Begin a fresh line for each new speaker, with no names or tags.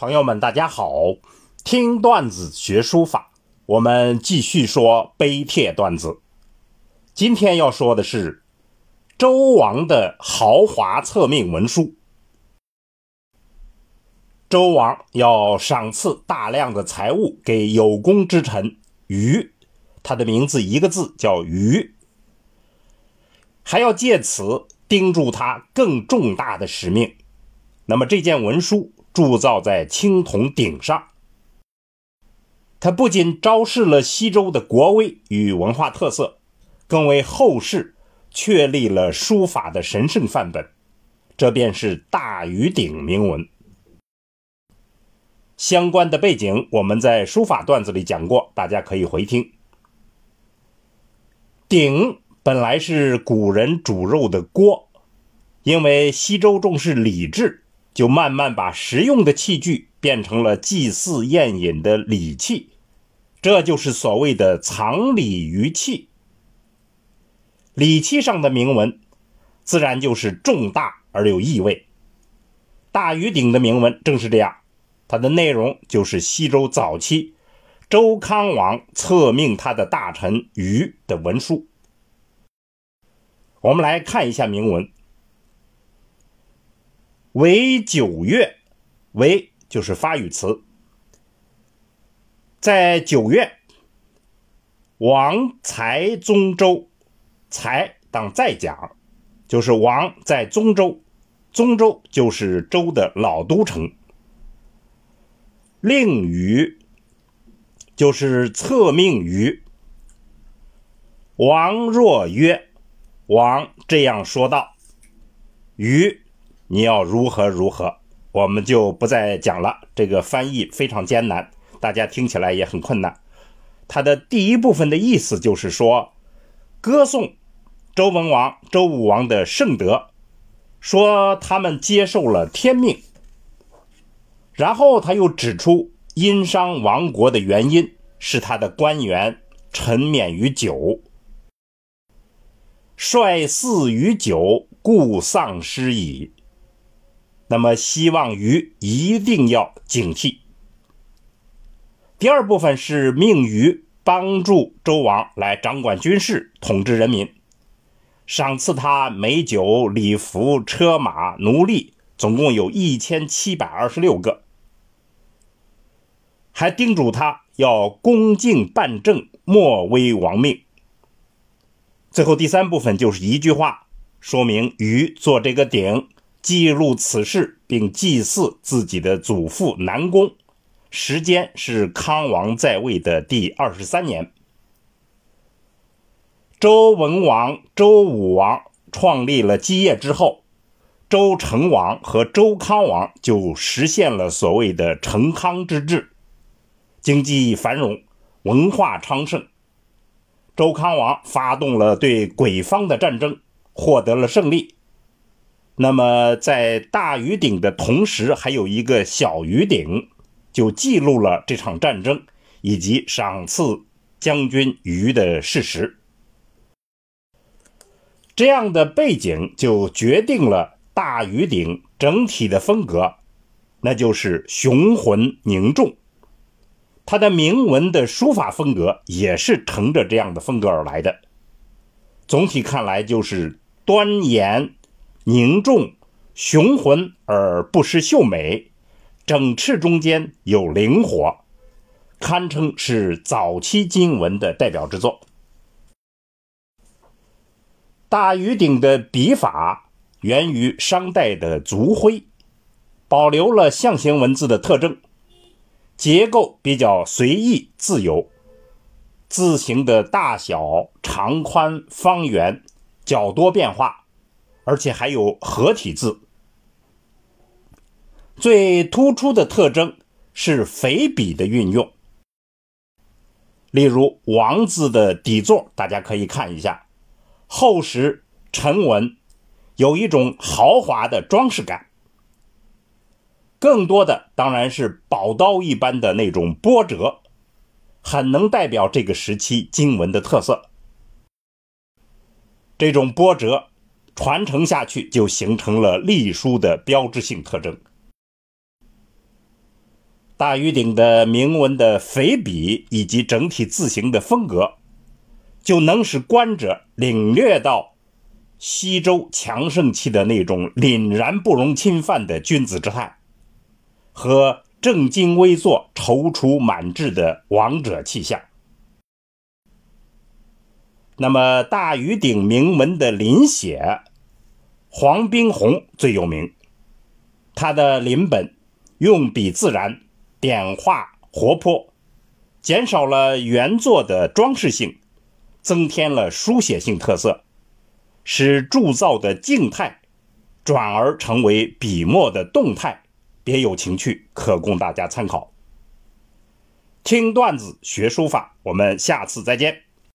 朋友们，大家好！听段子学书法，我们继续说碑帖段子。今天要说的是周王的豪华册命文书。周王要赏赐大量的财物给有功之臣于，他的名字一个字叫于，还要借此叮嘱他更重大的使命。那么这件文书。铸造在青铜鼎上，它不仅昭示了西周的国威与文化特色，更为后世确立了书法的神圣范本。这便是大禹鼎铭文。相关的背景我们在书法段子里讲过，大家可以回听。鼎本来是古人煮肉的锅，因为西周重视礼制。就慢慢把实用的器具变成了祭祀宴饮的礼器，这就是所谓的藏礼于器。礼器上的铭文，自然就是重大而有意味。大禹鼎的铭文正是这样，它的内容就是西周早期周康王册命他的大臣禹的文书。我们来看一下铭文。为九月，为就是发语词，在九月，王才宗周，才当再讲，就是王在宗周，宗周就是周的老都城。令于，就是册命于。王若曰，王这样说道，于。你要如何如何，我们就不再讲了。这个翻译非常艰难，大家听起来也很困难。它的第一部分的意思就是说，歌颂周文王、周武王的圣德，说他们接受了天命。然后他又指出殷商亡国的原因是他的官员沉湎于酒，率祀于酒，故丧失矣。那么，希望于一定要警惕。第二部分是命于帮助周王来掌管军事、统治人民，赏赐他美酒、礼服、车马、奴隶，总共有一千七百二十六个，还叮嘱他要恭敬办政，莫危亡命。最后第三部分就是一句话，说明于做这个鼎。记录此事，并祭祀自己的祖父南宫，时间是康王在位的第二十三年。周文王、周武王创立了基业之后，周成王和周康王就实现了所谓的成康之治，经济繁荣，文化昌盛。周康王发动了对鬼方的战争，获得了胜利。那么，在大禹鼎的同时，还有一个小禹鼎，就记录了这场战争以及赏赐将军禹的事实。这样的背景就决定了大禹鼎整体的风格，那就是雄浑凝重。它的铭文的书法风格也是乘着这样的风格而来的。总体看来，就是端严。凝重、雄浑而不失秀美，整饬中间有灵活，堪称是早期金文的代表之作。大禹鼎的笔法源于商代的族徽，保留了象形文字的特征，结构比较随意自由，字形的大小、长宽、方圆较多变化。而且还有合体字，最突出的特征是肥笔的运用。例如“王”字的底座，大家可以看一下，厚实沉稳，有一种豪华的装饰感。更多的当然是宝刀一般的那种波折，很能代表这个时期经文的特色。这种波折。传承下去，就形成了隶书的标志性特征。大禹鼎的铭文的肥笔以及整体字形的风格，就能使观者领略到西周强盛期的那种凛然不容侵犯的君子之态，和正襟危坐、踌躇满志的王者气象。那么，大禹鼎铭文的临写，黄宾虹最有名。他的临本用笔自然，点画活泼，减少了原作的装饰性，增添了书写性特色，使铸造的静态转而成为笔墨的动态，别有情趣，可供大家参考。听段子学书法，我们下次再见。